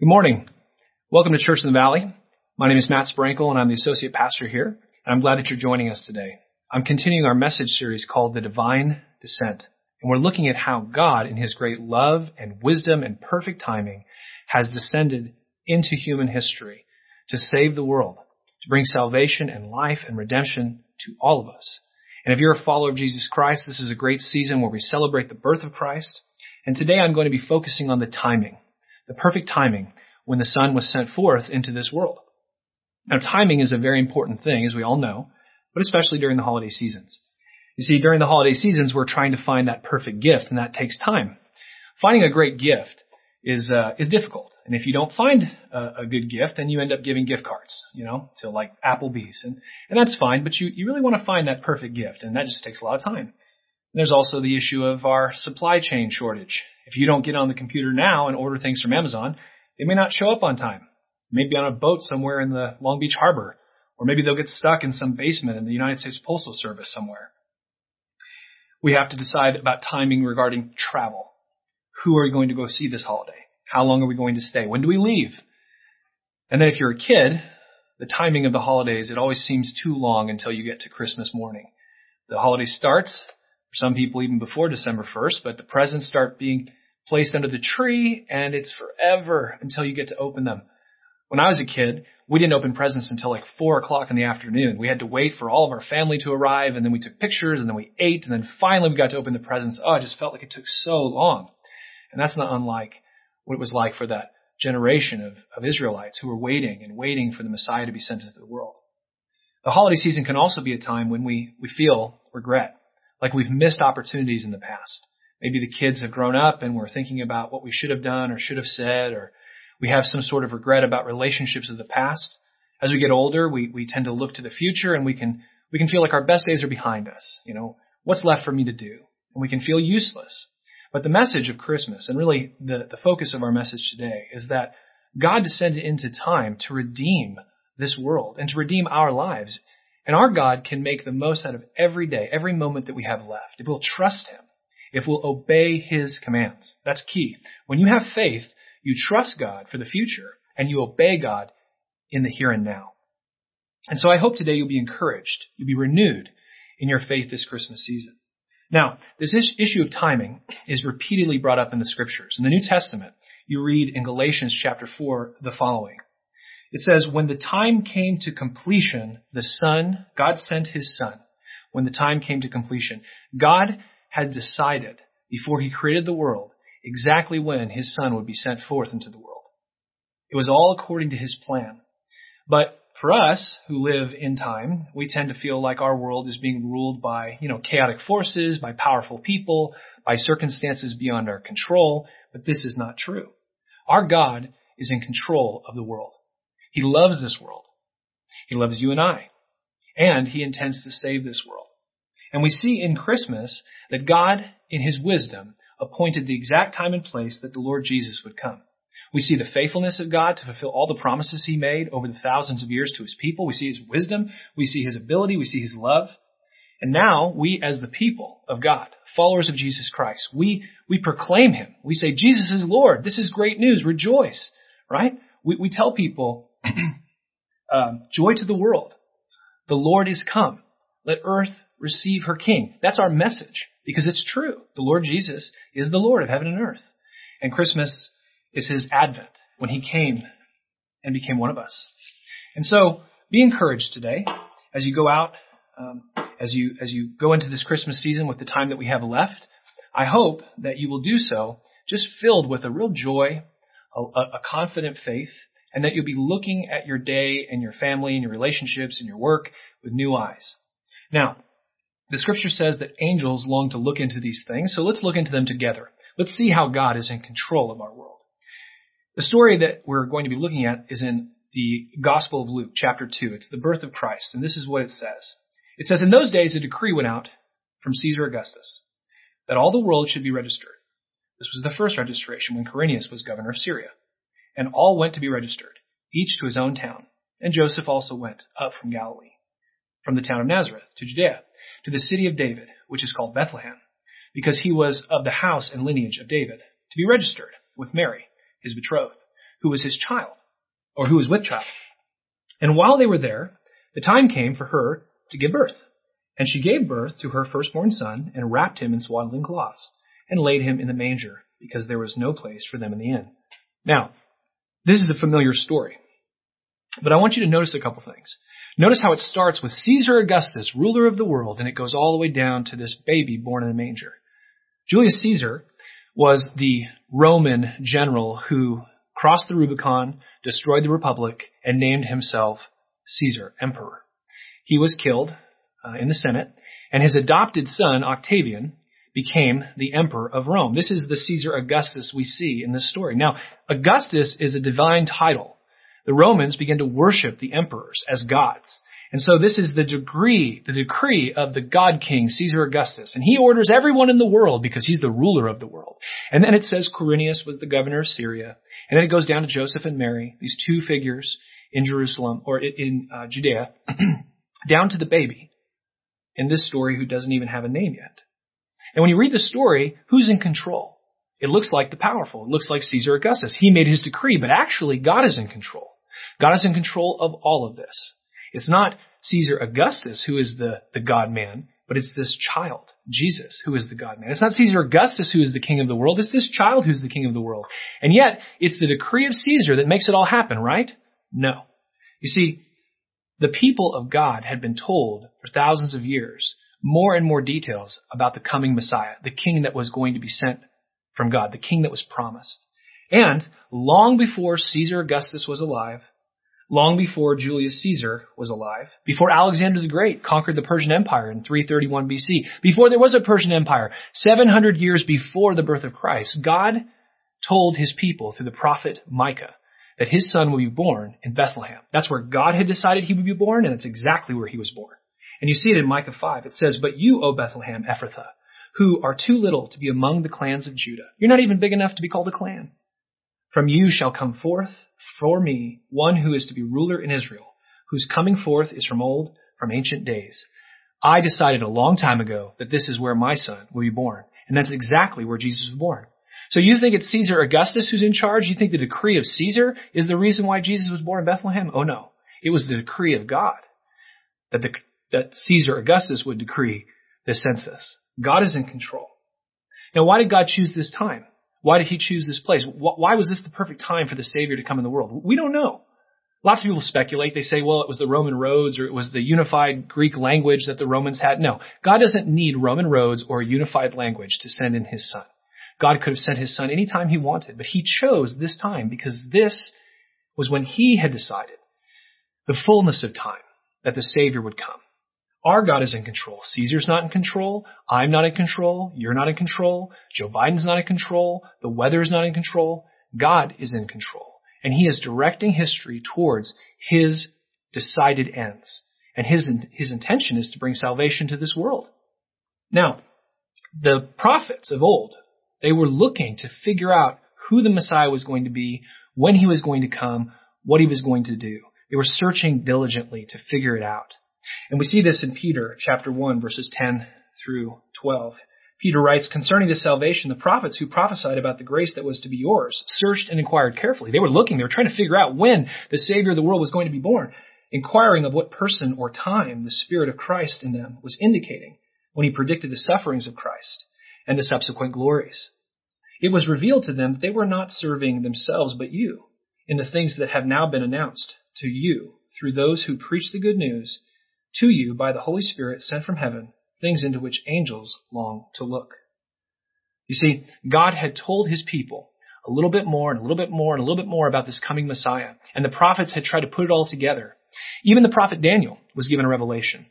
Good morning. Welcome to Church in the Valley. My name is Matt Sprankle and I'm the associate pastor here. And I'm glad that you're joining us today. I'm continuing our message series called The Divine Descent. And we're looking at how God, in his great love and wisdom and perfect timing, has descended into human history to save the world, to bring salvation and life and redemption to all of us. And if you're a follower of Jesus Christ, this is a great season where we celebrate the birth of Christ. And today I'm going to be focusing on the timing the perfect timing when the Son was sent forth into this world. Now, timing is a very important thing, as we all know, but especially during the holiday seasons. You see, during the holiday seasons, we're trying to find that perfect gift, and that takes time. Finding a great gift is uh, is difficult, and if you don't find a, a good gift, then you end up giving gift cards, you know, to like Applebee's, and and that's fine. But you you really want to find that perfect gift, and that just takes a lot of time. There's also the issue of our supply chain shortage. If you don't get on the computer now and order things from Amazon, they may not show up on time. Maybe on a boat somewhere in the Long Beach harbor, or maybe they'll get stuck in some basement in the United States Postal Service somewhere. We have to decide about timing regarding travel. Who are we going to go see this holiday? How long are we going to stay? When do we leave? And then if you're a kid, the timing of the holidays, it always seems too long until you get to Christmas morning. The holiday starts, for some people even before December 1st, but the presents start being placed under the tree and it's forever until you get to open them. When I was a kid, we didn't open presents until like four o'clock in the afternoon. We had to wait for all of our family to arrive and then we took pictures and then we ate and then finally we got to open the presents. Oh, it just felt like it took so long. And that's not unlike what it was like for that generation of, of Israelites who were waiting and waiting for the Messiah to be sent into the world. The holiday season can also be a time when we, we feel regret like we've missed opportunities in the past. Maybe the kids have grown up and we're thinking about what we should have done or should have said, or we have some sort of regret about relationships of the past. As we get older, we, we tend to look to the future and we can, we can feel like our best days are behind us. You know, what's left for me to do? And we can feel useless. But the message of Christmas, and really the, the focus of our message today, is that God descended into time to redeem this world and to redeem our lives and our God can make the most out of every day, every moment that we have left. If we'll trust Him, if we'll obey His commands. That's key. When you have faith, you trust God for the future and you obey God in the here and now. And so I hope today you'll be encouraged, you'll be renewed in your faith this Christmas season. Now, this issue of timing is repeatedly brought up in the scriptures. In the New Testament, you read in Galatians chapter 4 the following. It says, when the time came to completion, the Son, God sent His Son. When the time came to completion, God had decided before He created the world exactly when His Son would be sent forth into the world. It was all according to His plan. But for us who live in time, we tend to feel like our world is being ruled by, you know, chaotic forces, by powerful people, by circumstances beyond our control. But this is not true. Our God is in control of the world. He loves this world. He loves you and I. And he intends to save this world. And we see in Christmas that God, in his wisdom, appointed the exact time and place that the Lord Jesus would come. We see the faithfulness of God to fulfill all the promises he made over the thousands of years to his people. We see his wisdom. We see his ability. We see his love. And now we, as the people of God, followers of Jesus Christ, we, we proclaim him. We say, Jesus is Lord. This is great news. Rejoice. Right? We, we tell people um, joy to the world. The Lord is come. Let earth receive her king. That's our message because it's true. The Lord Jesus is the Lord of heaven and earth. And Christmas is his advent when he came and became one of us. And so be encouraged today as you go out, um, as you, as you go into this Christmas season with the time that we have left. I hope that you will do so just filled with a real joy, a, a confident faith, and that you'll be looking at your day and your family and your relationships and your work with new eyes. Now, the scripture says that angels long to look into these things, so let's look into them together. Let's see how God is in control of our world. The story that we're going to be looking at is in the Gospel of Luke, chapter 2. It's the birth of Christ, and this is what it says. It says, In those days a decree went out from Caesar Augustus that all the world should be registered. This was the first registration when Quirinius was governor of Syria and all went to be registered, each to his own town. And Joseph also went up from Galilee, from the town of Nazareth to Judea, to the city of David, which is called Bethlehem, because he was of the house and lineage of David, to be registered with Mary, his betrothed, who was his child, or who was with child. And while they were there, the time came for her to give birth. And she gave birth to her firstborn son, and wrapped him in swaddling cloths, and laid him in the manger, because there was no place for them in the inn. Now, this is a familiar story. But I want you to notice a couple things. Notice how it starts with Caesar Augustus, ruler of the world, and it goes all the way down to this baby born in a manger. Julius Caesar was the Roman general who crossed the Rubicon, destroyed the Republic, and named himself Caesar, emperor. He was killed uh, in the Senate, and his adopted son, Octavian, became the emperor of Rome. This is the Caesar Augustus we see in this story. Now, Augustus is a divine title. The Romans began to worship the emperors as gods. And so this is the degree, the decree of the God King, Caesar Augustus. And he orders everyone in the world because he's the ruler of the world. And then it says Quirinius was the governor of Syria. And then it goes down to Joseph and Mary, these two figures in Jerusalem or in uh, Judea, down to the baby in this story who doesn't even have a name yet. And when you read the story, who's in control? It looks like the powerful. It looks like Caesar Augustus. He made his decree, but actually God is in control. God is in control of all of this. It's not Caesar Augustus who is the, the God man, but it's this child, Jesus, who is the God man. It's not Caesar Augustus who is the king of the world. It's this child who's the king of the world. And yet, it's the decree of Caesar that makes it all happen, right? No. You see, the people of God had been told for thousands of years more and more details about the coming Messiah, the king that was going to be sent from God, the king that was promised. And long before Caesar Augustus was alive, long before Julius Caesar was alive, before Alexander the Great conquered the Persian Empire in 331 BC, before there was a Persian Empire, 700 years before the birth of Christ, God told his people through the prophet Micah that his son would be born in Bethlehem. That's where God had decided he would be born, and that's exactly where he was born. And you see it in Micah 5. It says, But you, O Bethlehem Ephrathah, who are too little to be among the clans of Judah. You're not even big enough to be called a clan. From you shall come forth for me one who is to be ruler in Israel, whose coming forth is from old, from ancient days. I decided a long time ago that this is where my son will be born. And that's exactly where Jesus was born. So you think it's Caesar Augustus who's in charge? You think the decree of Caesar is the reason why Jesus was born in Bethlehem? Oh no. It was the decree of God that, the, that Caesar Augustus would decree the census. God is in control. Now why did God choose this time? Why did he choose this place? Why was this the perfect time for the Savior to come in the world? We don't know. Lots of people speculate. They say, well, it was the Roman roads or it was the unified Greek language that the Romans had. No. God doesn't need Roman roads or a unified language to send in his son. God could have sent his son anytime he wanted, but he chose this time because this was when he had decided the fullness of time that the Savior would come. Our God is in control. Caesar's not in control. I'm not in control. You're not in control. Joe Biden's not in control. The weather's not in control. God is in control. And he is directing history towards his decided ends. And his, his intention is to bring salvation to this world. Now, the prophets of old, they were looking to figure out who the Messiah was going to be, when he was going to come, what he was going to do. They were searching diligently to figure it out. And we see this in Peter chapter 1 verses 10 through 12. Peter writes, concerning this salvation, the prophets who prophesied about the grace that was to be yours searched and inquired carefully. They were looking, they were trying to figure out when the Savior of the world was going to be born, inquiring of what person or time the Spirit of Christ in them was indicating when he predicted the sufferings of Christ and the subsequent glories. It was revealed to them that they were not serving themselves but you in the things that have now been announced to you through those who preach the good news to you by the Holy Spirit sent from heaven, things into which angels long to look. You see, God had told his people a little bit more and a little bit more and a little bit more about this coming Messiah, and the prophets had tried to put it all together. Even the prophet Daniel was given a revelation.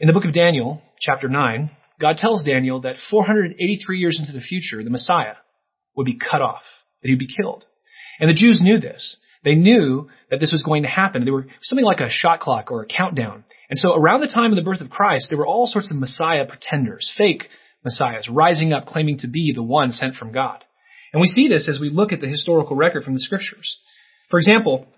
In the book of Daniel, chapter 9, God tells Daniel that 483 years into the future, the Messiah would be cut off, that he'd be killed. And the Jews knew this. They knew that this was going to happen. They were something like a shot clock or a countdown. And so around the time of the birth of Christ, there were all sorts of Messiah pretenders, fake Messiahs, rising up claiming to be the one sent from God. And we see this as we look at the historical record from the scriptures. For example,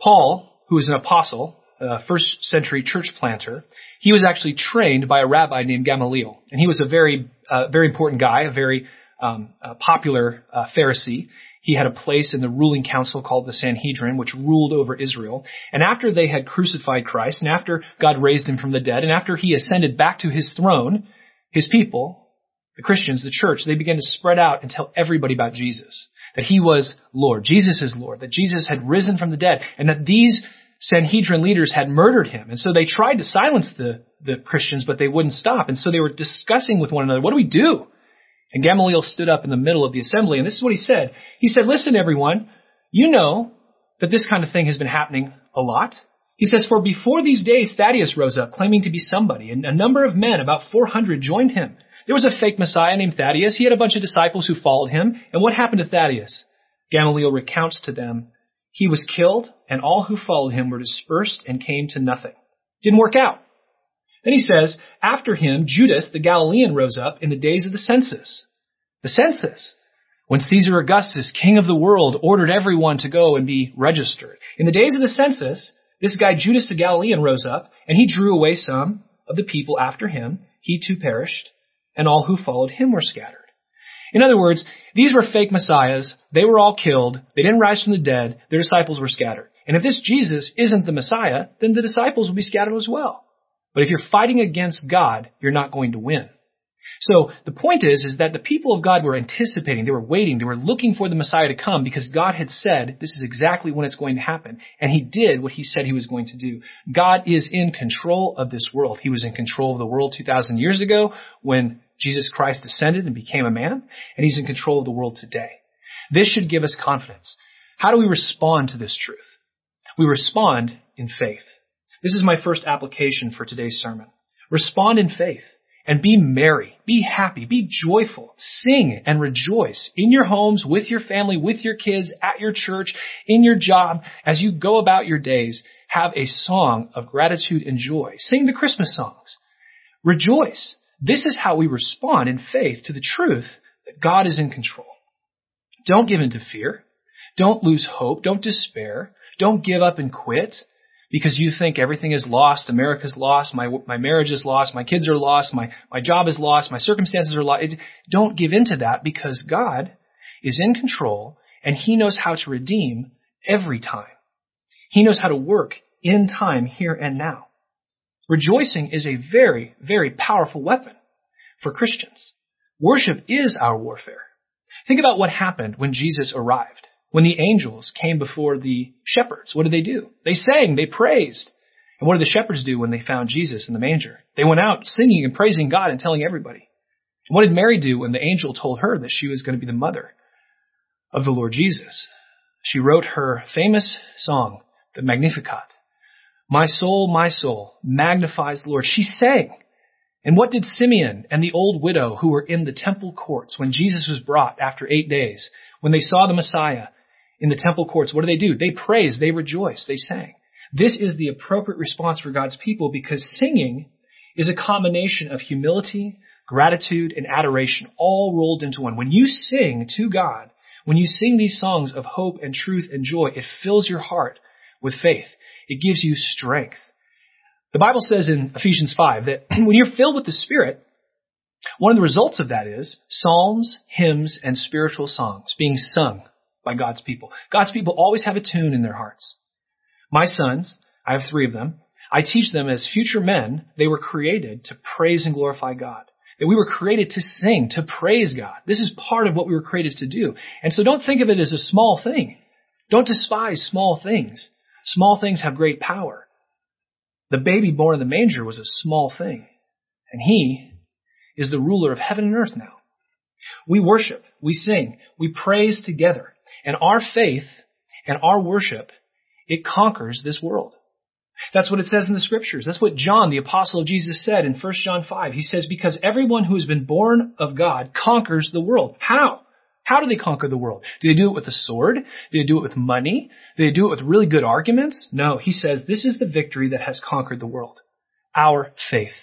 Paul, who was an apostle, a first century church planter, he was actually trained by a rabbi named Gamaliel. And he was a very, uh, very important guy, a very um, a popular uh, Pharisee. He had a place in the ruling council called the Sanhedrin, which ruled over Israel. And after they had crucified Christ, and after God raised him from the dead, and after he ascended back to his throne, his people, the Christians, the church, they began to spread out and tell everybody about Jesus. That he was Lord. Jesus is Lord. That Jesus had risen from the dead. And that these Sanhedrin leaders had murdered him. And so they tried to silence the, the Christians, but they wouldn't stop. And so they were discussing with one another, what do we do? And Gamaliel stood up in the middle of the assembly, and this is what he said. He said, listen everyone, you know that this kind of thing has been happening a lot. He says, for before these days, Theudas rose up claiming to be somebody, and a number of men, about 400, joined him. There was a fake Messiah named Theudas. He had a bunch of disciples who followed him. And what happened to Theudas? Gamaliel recounts to them he was killed, and all who followed him were dispersed and came to nothing. Didn't work out. Then he says, after him, Judas the Galilean rose up in the days of the census. The census. When Caesar Augustus, king of the world, ordered everyone to go and be registered. In the days of the census, this guy Judas the Galilean rose up, and he drew away some of the people after him. He too perished, and all who followed him were scattered. In other words, these were fake messiahs. They were all killed. They didn't rise from the dead. Their disciples were scattered. And if this Jesus isn't the Messiah, then the disciples will be scattered as well. But if you're fighting against God, you're not going to win. So the point is, is that the people of God were anticipating, they were waiting, they were looking for the Messiah to come because God had said this is exactly when it's going to happen. And He did what He said He was going to do. God is in control of this world. He was in control of the world 2,000 years ago when Jesus Christ descended and became a man, and he's in control of the world today. This should give us confidence. How do we respond to this truth? We respond in faith. This is my first application for today's sermon. Respond in faith and be merry, be happy, be joyful, sing and rejoice in your homes, with your family, with your kids, at your church, in your job, as you go about your days. Have a song of gratitude and joy. Sing the Christmas songs. Rejoice. This is how we respond in faith to the truth that God is in control. Don't give in to fear. Don't lose hope. Don't despair. Don't give up and quit because you think everything is lost. America's lost. My, my marriage is lost. My kids are lost. My, my job is lost. My circumstances are lost. Don't give in to that because God is in control and He knows how to redeem every time. He knows how to work in time here and now. Rejoicing is a very, very powerful weapon for Christians. Worship is our warfare. Think about what happened when Jesus arrived. When the angels came before the shepherds, what did they do? They sang, they praised. And what did the shepherds do when they found Jesus in the manger? They went out singing and praising God and telling everybody. And what did Mary do when the angel told her that she was going to be the mother of the Lord Jesus? She wrote her famous song, the Magnificat. My soul, my soul magnifies the Lord. She sang. And what did Simeon and the old widow who were in the temple courts when Jesus was brought after eight days, when they saw the Messiah in the temple courts, what do they do? They praised, they rejoiced, they sang. This is the appropriate response for God's people because singing is a combination of humility, gratitude, and adoration all rolled into one. When you sing to God, when you sing these songs of hope and truth and joy, it fills your heart with faith. It gives you strength. The Bible says in Ephesians 5 that when you're filled with the Spirit, one of the results of that is psalms, hymns, and spiritual songs being sung by God's people. God's people always have a tune in their hearts. My sons, I have three of them, I teach them as future men, they were created to praise and glorify God. That we were created to sing, to praise God. This is part of what we were created to do. And so don't think of it as a small thing. Don't despise small things. Small things have great power. The baby born in the manger was a small thing, and he is the ruler of heaven and earth now. We worship, we sing, we praise together, and our faith and our worship, it conquers this world. That's what it says in the scriptures. That's what John, the apostle of Jesus, said in 1 John 5. He says, because everyone who has been born of God conquers the world. How? How do they conquer the world? Do they do it with a sword? Do they do it with money? Do they do it with really good arguments? No, he says this is the victory that has conquered the world. Our faith.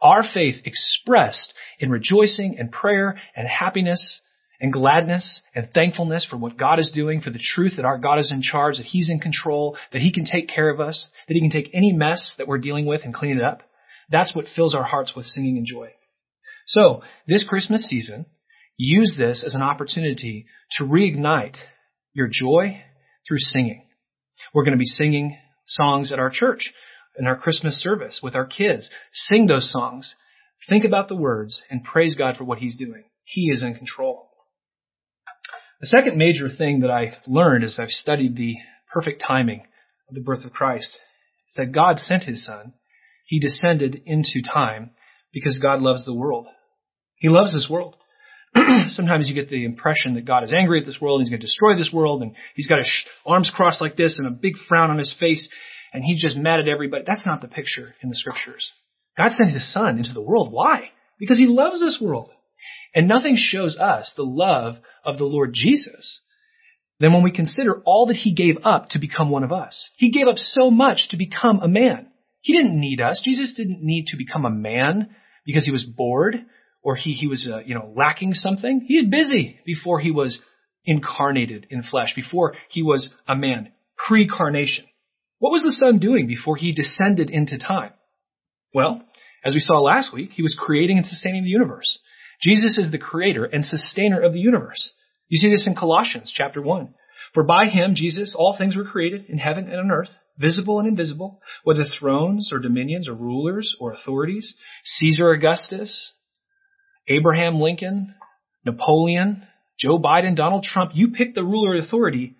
Our faith expressed in rejoicing and prayer and happiness and gladness and thankfulness for what God is doing, for the truth that our God is in charge, that He's in control, that He can take care of us, that He can take any mess that we're dealing with and clean it up. That's what fills our hearts with singing and joy. So, this Christmas season, use this as an opportunity to reignite your joy through singing. We're going to be singing songs at our church in our Christmas service with our kids. Sing those songs. Think about the words and praise God for what He's doing. He is in control. The second major thing that I learned as I've studied the perfect timing of the birth of Christ is that God sent His Son. He descended into time because God loves the world. He loves this world. Sometimes you get the impression that God is angry at this world, and he's going to destroy this world, and he's got his arms crossed like this and a big frown on his face, and he's just mad at everybody. That's not the picture in the scriptures. God sent his son into the world. Why? Because he loves this world. And nothing shows us the love of the Lord Jesus than when we consider all that he gave up to become one of us. He gave up so much to become a man. He didn't need us. Jesus didn't need to become a man because he was bored or he, he was, uh, you know, lacking something. He's busy before he was incarnated in flesh, before he was a man, pre-carnation. What was the Son doing before he descended into time? Well, as we saw last week, he was creating and sustaining the universe. Jesus is the creator and sustainer of the universe. You see this in Colossians chapter 1. For by him, Jesus, all things were created in heaven and on earth, visible and invisible, whether thrones or dominions or rulers or authorities, Caesar Augustus, Abraham Lincoln, Napoleon, Joe Biden, Donald Trump, you pick the ruler authority.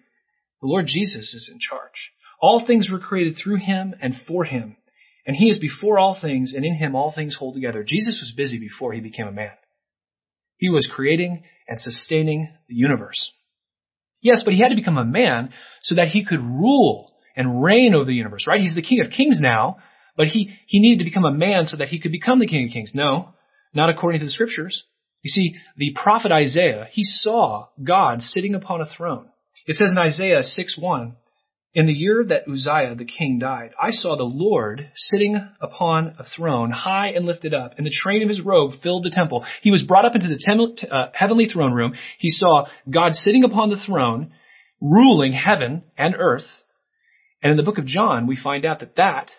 The Lord Jesus is in charge. All things were created through him and for him. And he is before all things, and in him all things hold together. Jesus was busy before he became a man. He was creating and sustaining the universe. Yes, but he had to become a man so that he could rule and reign over the universe, right? He's the King of Kings now, but he, he needed to become a man so that he could become the King of Kings. No, not according to the scriptures. You see, the prophet Isaiah, he saw God sitting upon a throne. It says in Isaiah 6 1, in the year that Uzziah the king died, I saw the Lord sitting upon a throne, high and lifted up, and the train of his robe filled the temple. He was brought up into the uh, heavenly throne room. He saw God sitting upon the throne, ruling heaven and earth. And in the book of John, we find out that that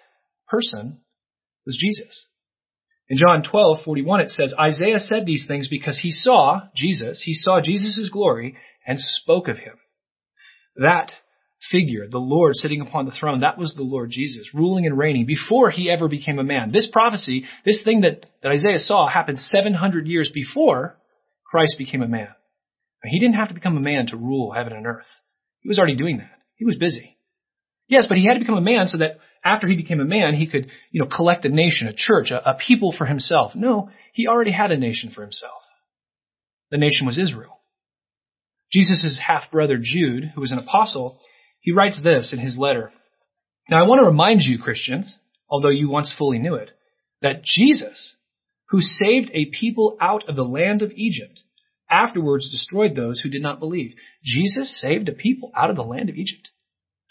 person was Jesus. In John 12:41 it says Isaiah said these things because he saw Jesus, he saw Jesus' glory and spoke of him. That figure, the Lord sitting upon the throne, that was the Lord Jesus, ruling and reigning before he ever became a man. This prophecy, this thing that, that Isaiah saw happened 700 years before Christ became a man. He didn't have to become a man to rule heaven and earth. He was already doing that. He was busy. Yes, but he had to become a man so that after he became a man, he could, you know, collect a nation, a church, a, a people for himself. No, he already had a nation for himself. The nation was Israel. Jesus' half brother Jude, who was an apostle, he writes this in his letter. Now I want to remind you, Christians, although you once fully knew it, that Jesus, who saved a people out of the land of Egypt, afterwards destroyed those who did not believe. Jesus saved a people out of the land of Egypt.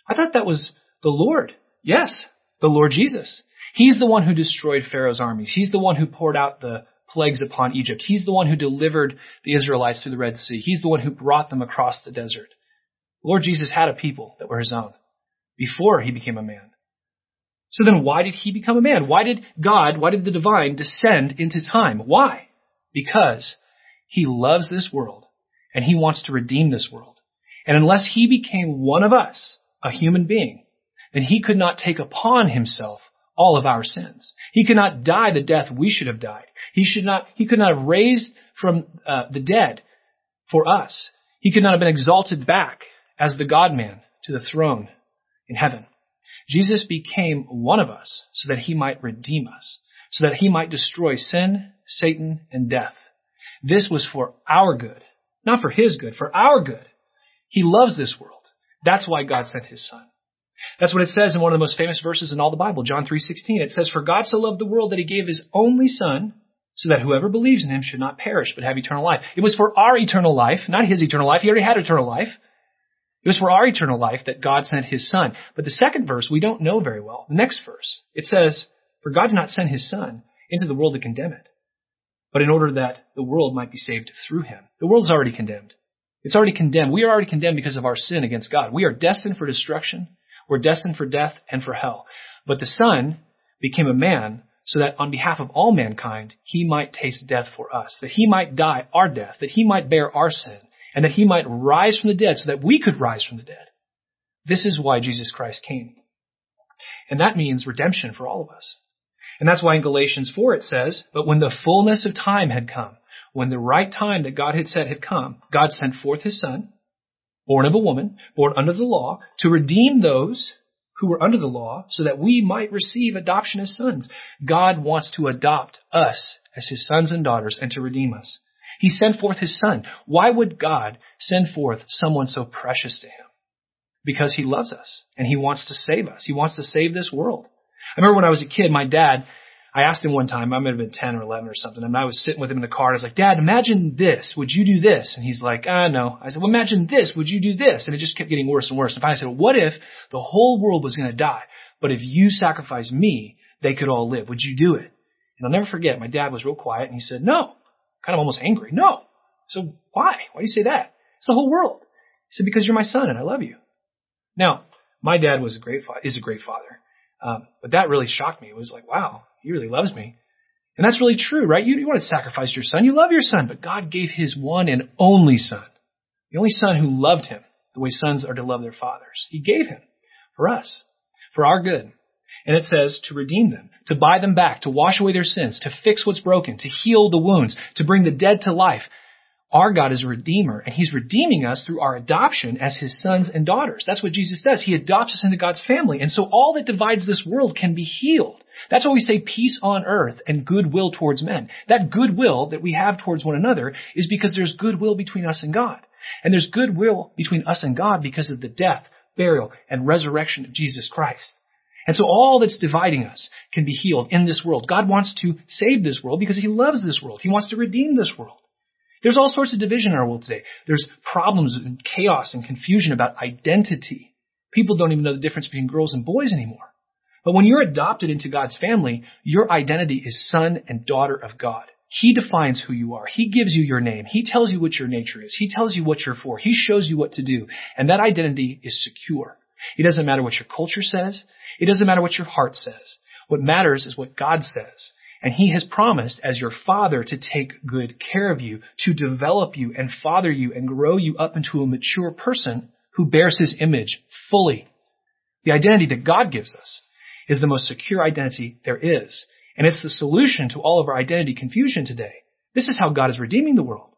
I thought that was the Lord. Yes, the Lord Jesus. He's the one who destroyed Pharaoh's armies. He's the one who poured out the plagues upon Egypt. He's the one who delivered the Israelites through the Red Sea. He's the one who brought them across the desert. Lord Jesus had a people that were his own before he became a man. So then why did he become a man? Why did God, why did the divine descend into time? Why? Because he loves this world and he wants to redeem this world. And unless he became one of us, a human being, then he could not take upon himself all of our sins. He could not die the death we should have died. He should not, he could not have raised from uh, the dead for us. He could not have been exalted back as the God man to the throne in heaven. Jesus became one of us so that he might redeem us, so that he might destroy sin, Satan, and death. This was for our good, not for his good, for our good. He loves this world. That's why God sent his son. That's what it says in one of the most famous verses in all the Bible, John 3:16. It says, "For God so loved the world that he gave his only son, so that whoever believes in him should not perish but have eternal life." It was for our eternal life, not his eternal life. He already had eternal life. It was for our eternal life that God sent his son. But the second verse we don't know very well. The next verse, it says, For God did not send his son into the world to condemn it, but in order that the world might be saved through him. The world's already condemned. It's already condemned. We are already condemned because of our sin against God. We are destined for destruction. We're destined for death and for hell. But the son became a man so that on behalf of all mankind, he might taste death for us, that he might die our death, that he might bear our sin, and that he might rise from the dead so that we could rise from the dead. This is why Jesus Christ came. And that means redemption for all of us. And that's why in Galatians 4 it says, But when the fullness of time had come, when the right time that God had set had come, God sent forth his son, born of a woman, born under the law, to redeem those who were under the law so that we might receive adoption as sons. God wants to adopt us as his sons and daughters and to redeem us. He sent forth his son. Why would God send forth someone so precious to him? Because he loves us and he wants to save us. He wants to save this world. I remember when I was a kid, my dad I asked him one time, I might have been 10 or 11 or something, and I was sitting with him in the car, and I was like, Dad, imagine this. Would you do this? And he's like, ah, no. I said, well, imagine this. Would you do this? And it just kept getting worse and worse. And finally I said, what if the whole world was going to die, but if you sacrifice me, they could all live? Would you do it? And I'll never forget, my dad was real quiet, and he said, no. Kind of almost angry. No. So why? Why do you say that? It's the whole world. He said, because you're my son and I love you. Now, my dad was a great, fa- is a great father. Um, but that really shocked me. It was like, wow, he really loves me. And that's really true, right? You, you want to sacrifice your son. You love your son, but God gave his one and only son. The only son who loved him the way sons are to love their fathers. He gave him for us, for our good. And it says to redeem them, to buy them back, to wash away their sins, to fix what's broken, to heal the wounds, to bring the dead to life, our God is a redeemer, and He's redeeming us through our adoption as His sons and daughters. That's what Jesus does. He adopts us into God's family. And so all that divides this world can be healed. That's why we say peace on earth and goodwill towards men. That goodwill that we have towards one another is because there's goodwill between us and God. And there's goodwill between us and God because of the death, burial, and resurrection of Jesus Christ. And so all that's dividing us can be healed in this world. God wants to save this world because He loves this world. He wants to redeem this world. There's all sorts of division in our world today. There's problems and chaos and confusion about identity. People don't even know the difference between girls and boys anymore. But when you're adopted into God's family, your identity is son and daughter of God. He defines who you are. He gives you your name. He tells you what your nature is. He tells you what you're for. He shows you what to do. And that identity is secure. It doesn't matter what your culture says. It doesn't matter what your heart says. What matters is what God says. And he has promised as your father to take good care of you, to develop you and father you and grow you up into a mature person who bears his image fully. The identity that God gives us is the most secure identity there is. And it's the solution to all of our identity confusion today. This is how God is redeeming the world.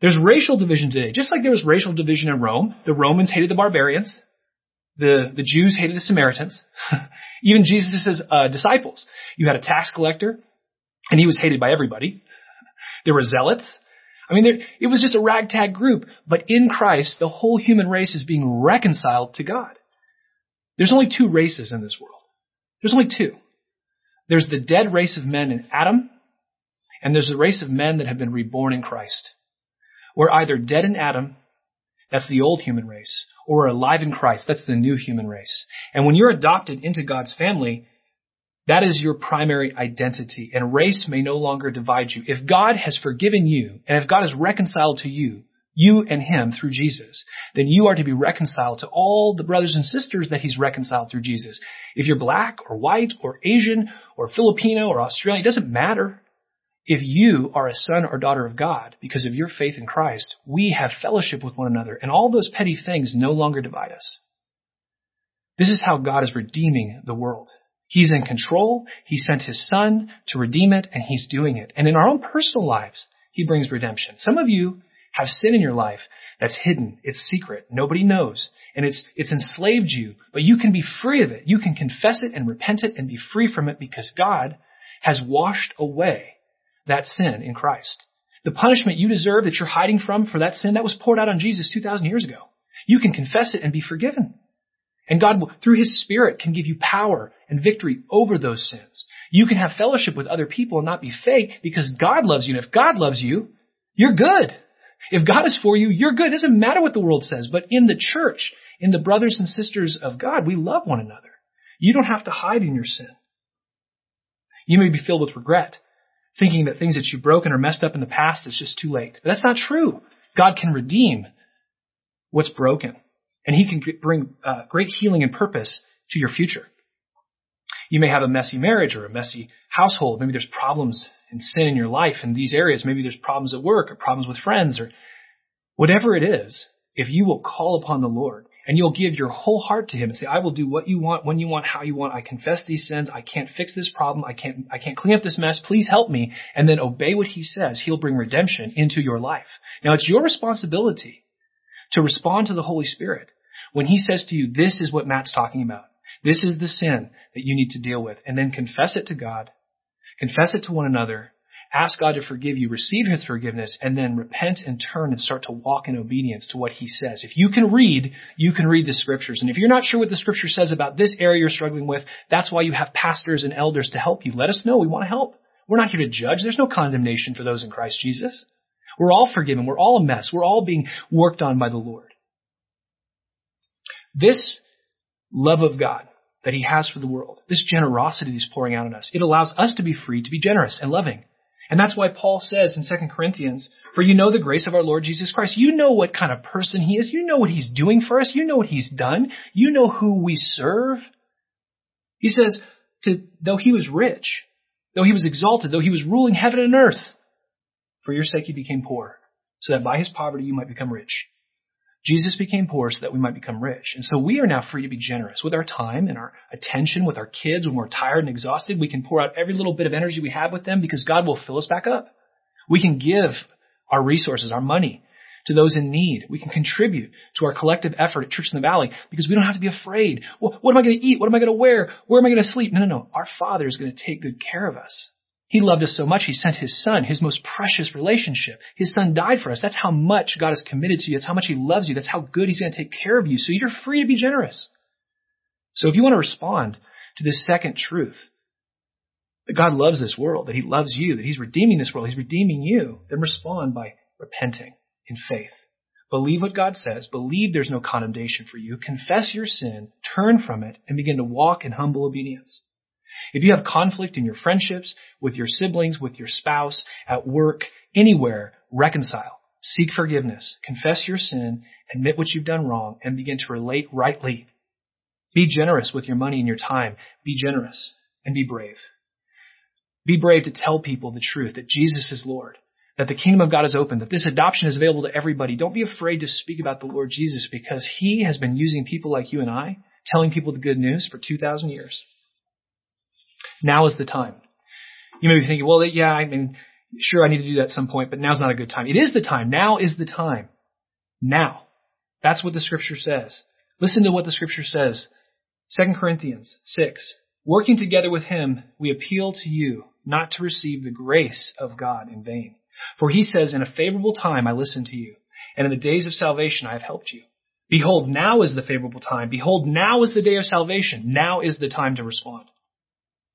There's racial division today. Just like there was racial division in Rome, the Romans hated the barbarians. The, the Jews hated the Samaritans. Even Jesus' uh, disciples. You had a tax collector and he was hated by everybody. There were zealots. I mean, there, it was just a ragtag group. But in Christ, the whole human race is being reconciled to God. There's only two races in this world. There's only two. There's the dead race of men in Adam, and there's the race of men that have been reborn in Christ. We're either dead in Adam, that's the old human race, or alive in Christ, that's the new human race. And when you're adopted into God's family, that is your primary identity, and race may no longer divide you. If God has forgiven you, and if God is reconciled to you, you and Him through Jesus, then you are to be reconciled to all the brothers and sisters that He's reconciled through Jesus. If you're black or white or Asian or Filipino or Australian, it doesn't matter. If you are a son or daughter of God because of your faith in Christ, we have fellowship with one another, and all those petty things no longer divide us. This is how God is redeeming the world. He's in control. He sent his son to redeem it and he's doing it. And in our own personal lives, he brings redemption. Some of you have sin in your life that's hidden. It's secret. Nobody knows. And it's, it's enslaved you, but you can be free of it. You can confess it and repent it and be free from it because God has washed away that sin in Christ. The punishment you deserve that you're hiding from for that sin, that was poured out on Jesus 2,000 years ago. You can confess it and be forgiven. And God, will, through His Spirit, can give you power and victory over those sins. You can have fellowship with other people and not be fake because God loves you. And if God loves you, you're good. If God is for you, you're good. It doesn't matter what the world says, but in the church, in the brothers and sisters of God, we love one another. You don't have to hide in your sin. You may be filled with regret, thinking that things that you've broken or messed up in the past is just too late. But that's not true. God can redeem what's broken and he can bring uh, great healing and purpose to your future. You may have a messy marriage or a messy household. Maybe there's problems and sin in your life in these areas. Maybe there's problems at work or problems with friends or whatever it is. If you will call upon the Lord and you'll give your whole heart to him and say, I will do what you want, when you want, how you want. I confess these sins. I can't fix this problem. I can't, I can't clean up this mess. Please help me. And then obey what he says. He'll bring redemption into your life. Now it's your responsibility to respond to the Holy Spirit when he says to you, this is what Matt's talking about. This is the sin that you need to deal with. And then confess it to God. Confess it to one another Ask God to forgive you, receive His forgiveness, and then repent and turn and start to walk in obedience to what He says. If you can read, you can read the scriptures. And if you're not sure what the scripture says about this area you're struggling with, that's why you have pastors and elders to help you. Let us know. We want to help. We're not here to judge. There's no condemnation for those in Christ Jesus. We're all forgiven. We're all a mess. We're all being worked on by the Lord. This love of God that He has for the world, this generosity He's pouring out on us, it allows us to be free to be generous and loving. And that's why Paul says in 2 Corinthians, for you know the grace of our Lord Jesus Christ. You know what kind of person he is. You know what he's doing for us. You know what he's done. You know who we serve. He says, to, though he was rich, though he was exalted, though he was ruling heaven and earth, for your sake he became poor, so that by his poverty you might become rich. Jesus became poor so that we might become rich. And so we are now free to be generous with our time and our attention, with our kids. When we're tired and exhausted, we can pour out every little bit of energy we have with them because God will fill us back up. We can give our resources, our money to those in need. We can contribute to our collective effort at Church in the Valley because we don't have to be afraid. Well, what am I going to eat? What am I going to wear? Where am I going to sleep? No, no, no. Our Father is going to take good care of us. He loved us so much, He sent His Son, His most precious relationship. His Son died for us. That's how much God is committed to you. That's how much He loves you. That's how good He's going to take care of you. So you're free to be generous. So if you want to respond to this second truth, that God loves this world, that He loves you, that He's redeeming this world, He's redeeming you, then respond by repenting in faith. Believe what God says. Believe there's no condemnation for you. Confess your sin, turn from it, and begin to walk in humble obedience. If you have conflict in your friendships, with your siblings, with your spouse, at work, anywhere, reconcile. Seek forgiveness. Confess your sin, admit what you've done wrong, and begin to relate rightly. Be generous with your money and your time. Be generous and be brave. Be brave to tell people the truth that Jesus is Lord, that the kingdom of God is open, that this adoption is available to everybody. Don't be afraid to speak about the Lord Jesus because he has been using people like you and I, telling people the good news for 2,000 years. Now is the time. You may be thinking, well, yeah, I mean, sure, I need to do that at some point, but now's not a good time. It is the time. Now is the time. Now. That's what the scripture says. Listen to what the scripture says. 2 Corinthians 6. Working together with him, we appeal to you not to receive the grace of God in vain. For he says, in a favorable time I listened to you, and in the days of salvation I have helped you. Behold, now is the favorable time. Behold, now is the day of salvation. Now is the time to respond.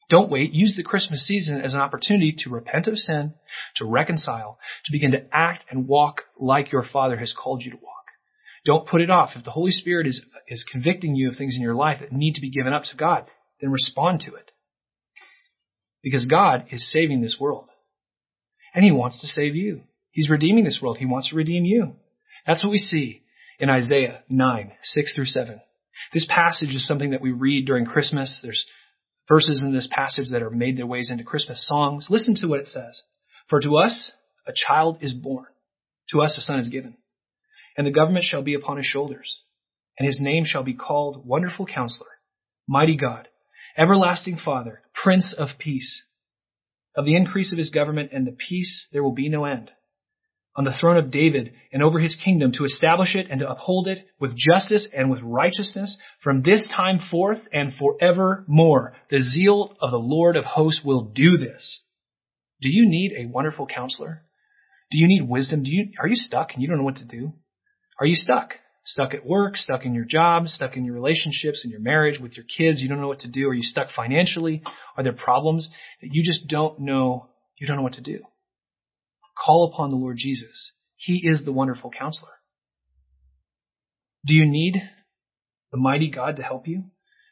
Don't wait. Use the Christmas season as an opportunity to repent of sin, to reconcile, to begin to act and walk like your Father has called you to walk. Don't put it off. If the Holy Spirit is, is convicting you of things in your life that need to be given up to God, then respond to it. Because God is saving this world. And He wants to save you. He's redeeming this world. He wants to redeem you. That's what we see in Isaiah 9, 6 through 7. This passage is something that we read during Christmas. There's verses in this passage that are made their ways into Christmas songs. Listen to what it says. For to us a child is born, to us a son is given, and the government shall be upon his shoulders, and his name shall be called Wonderful Counselor, Mighty God, Everlasting Father, Prince of Peace. Of the increase of his government and the peace there will be no end on the throne of David and over his kingdom to establish it and to uphold it with justice and with righteousness from this time forth and forevermore. The zeal of the Lord of hosts will do this. Do you need a wonderful counselor? Do you need wisdom? Do you, are you stuck and you don't know what to do? Are you stuck? Stuck at work, stuck in your job, stuck in your relationships, in your marriage, with your kids, you don't know what to do? Are you stuck financially? Are there problems that you just don't know, you don't know what to do? Call upon the Lord Jesus. He is the wonderful counselor. Do you need the mighty God to help you?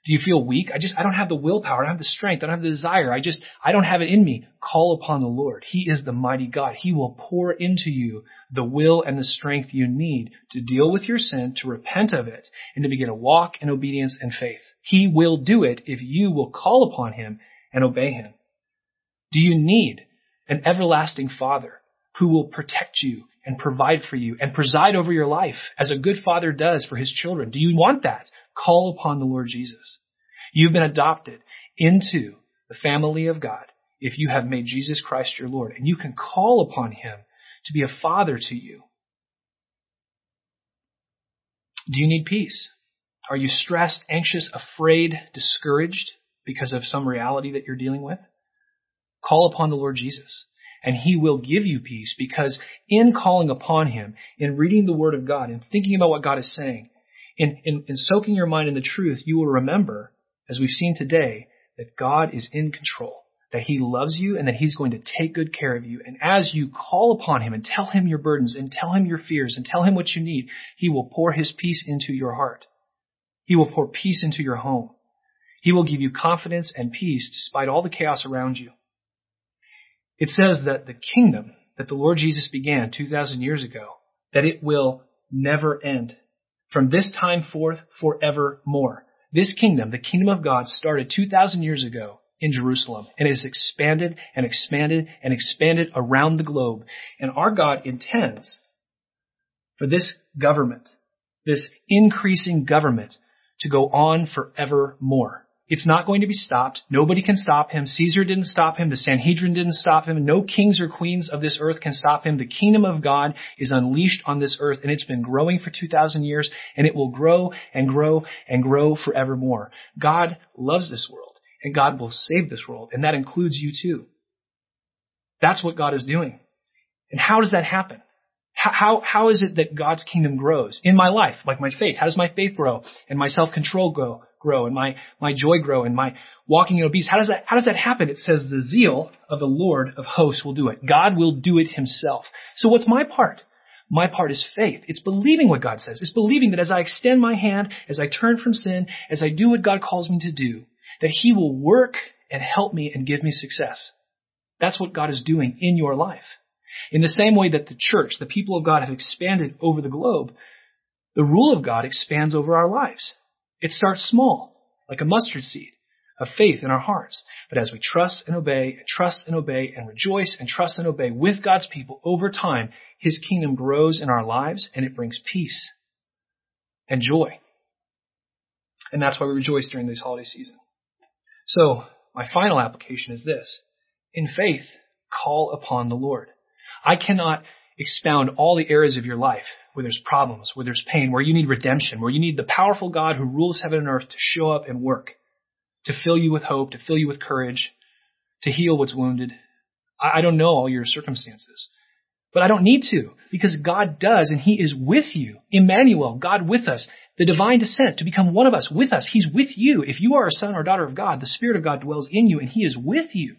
Do you feel weak? I just, I don't have the willpower. I don't have the strength. I don't have the desire. I just, I don't have it in me. Call upon the Lord. He is the mighty God. He will pour into you the will and the strength you need to deal with your sin, to repent of it, and to begin a walk in obedience and faith. He will do it if you will call upon Him and obey Him. Do you need an everlasting Father who will protect you and provide for you and preside over your life as a good father does for his children? Do you want that? Call upon the Lord Jesus. You've been adopted into the family of God if you have made Jesus Christ your Lord, and you can call upon him to be a father to you. Do you need peace? Are you stressed, anxious, afraid, discouraged because of some reality that you're dealing with? Call upon the Lord Jesus and he will give you peace because in calling upon him, in reading the word of God, in thinking about what God is saying, in, in, in soaking your mind in the truth, you will remember, as we've seen today, that God is in control, that he loves you and that he's going to take good care of you. And as you call upon him and tell him your burdens and tell him your fears and tell him what you need, he will pour his peace into your heart. He will pour peace into your home. He will give you confidence and peace despite all the chaos around you. It says that the kingdom that the Lord Jesus began 2,000 years ago, that it will never end. From this time forth, forevermore. This kingdom, the kingdom of God, started 2,000 years ago in Jerusalem and has expanded and expanded and expanded around the globe. And our God intends for this government, this increasing government, to go on forevermore. It's not going to be stopped. Nobody can stop him. Caesar didn't stop him. The Sanhedrin didn't stop him. No kings or queens of this earth can stop him. The kingdom of God is unleashed on this earth and it's been growing for 2,000 years and it will grow and grow and grow forevermore. God loves this world and God will save this world and that includes you too. That's what God is doing. And how does that happen? How, how, is it that God's kingdom grows in my life, like my faith? How does my faith grow and my self-control grow? Grow and my, my joy grow and my walking in obedience. How does that, how does that happen? It says the zeal of the Lord of hosts will do it. God will do it himself. So what's my part? My part is faith. It's believing what God says. It's believing that as I extend my hand, as I turn from sin, as I do what God calls me to do, that He will work and help me and give me success. That's what God is doing in your life. In the same way that the church, the people of God have expanded over the globe, the rule of God expands over our lives. It starts small, like a mustard seed of faith in our hearts. But as we trust and obey, and trust and obey, and rejoice and trust and obey with God's people over time, His kingdom grows in our lives and it brings peace and joy. And that's why we rejoice during this holiday season. So, my final application is this. In faith, call upon the Lord. I cannot expound all the areas of your life where there's problems, where there's pain, where you need redemption, where you need the powerful God who rules heaven and earth to show up and work, to fill you with hope, to fill you with courage, to heal what's wounded. I don't know all your circumstances, but I don't need to because God does and He is with you. Emmanuel, God with us, the divine descent to become one of us with us. He's with you. If you are a son or daughter of God, the Spirit of God dwells in you and He is with you.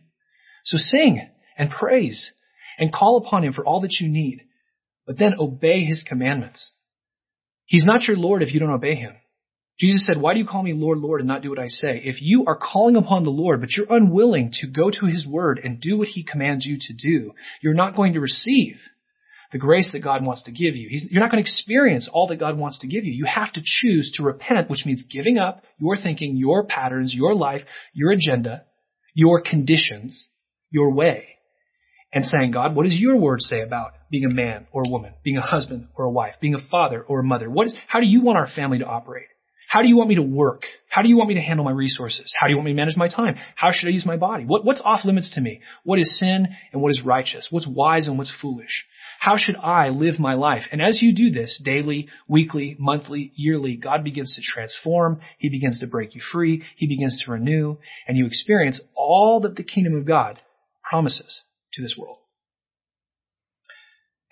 So sing and praise and call upon Him for all that you need but then obey his commandments. He's not your Lord if you don't obey him. Jesus said, why do you call me Lord, Lord and not do what I say? If you are calling upon the Lord, but you're unwilling to go to his word and do what he commands you to do, you're not going to receive the grace that God wants to give you. He's, you're not going to experience all that God wants to give you. You have to choose to repent, which means giving up your thinking, your patterns, your life, your agenda, your conditions, your way, and saying, God, what does your word say about being a man or a woman, being a husband or a wife, being a father or a mother? What is, how do you want our family to operate? How do you want me to work? How do you want me to handle my resources? How do you want me to manage my time? How should I use my body? What, what's off limits to me? What is sin and what is righteous? What's wise and what's foolish? How should I live my life? And as you do this daily, weekly, monthly, yearly, God begins to transform. He begins to break you free. He begins to renew and you experience all that the kingdom of God promises to this world.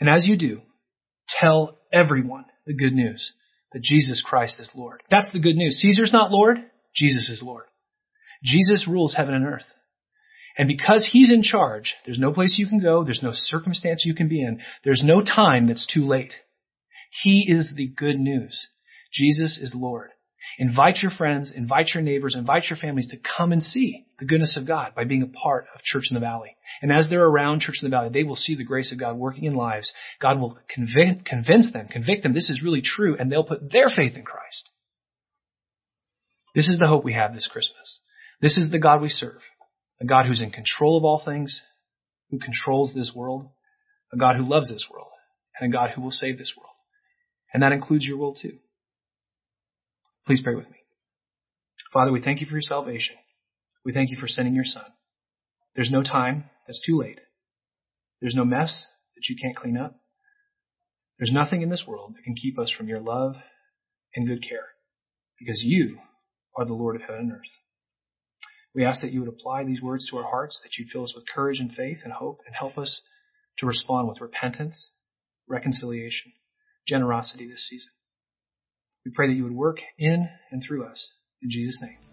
And as you do, tell everyone the good news that Jesus Christ is Lord. That's the good news. Caesar's not Lord, Jesus is Lord. Jesus rules heaven and earth. And because he's in charge, there's no place you can go, there's no circumstance you can be in, there's no time that's too late. He is the good news. Jesus is Lord. Invite your friends, invite your neighbors, invite your families to come and see the goodness of God by being a part of Church in the Valley. And as they're around Church in the Valley, they will see the grace of God working in lives. God will convince them, convict them this is really true, and they'll put their faith in Christ. This is the hope we have this Christmas. This is the God we serve. A God who's in control of all things, who controls this world, a God who loves this world, and a God who will save this world. And that includes your world too. Please pray with me. Father, we thank you for your salvation. We thank you for sending your son. There's no time that's too late. There's no mess that you can't clean up. There's nothing in this world that can keep us from your love and good care because you are the Lord of heaven and earth. We ask that you would apply these words to our hearts, that you'd fill us with courage and faith and hope and help us to respond with repentance, reconciliation, generosity this season. We pray that you would work in and through us. In Jesus' name.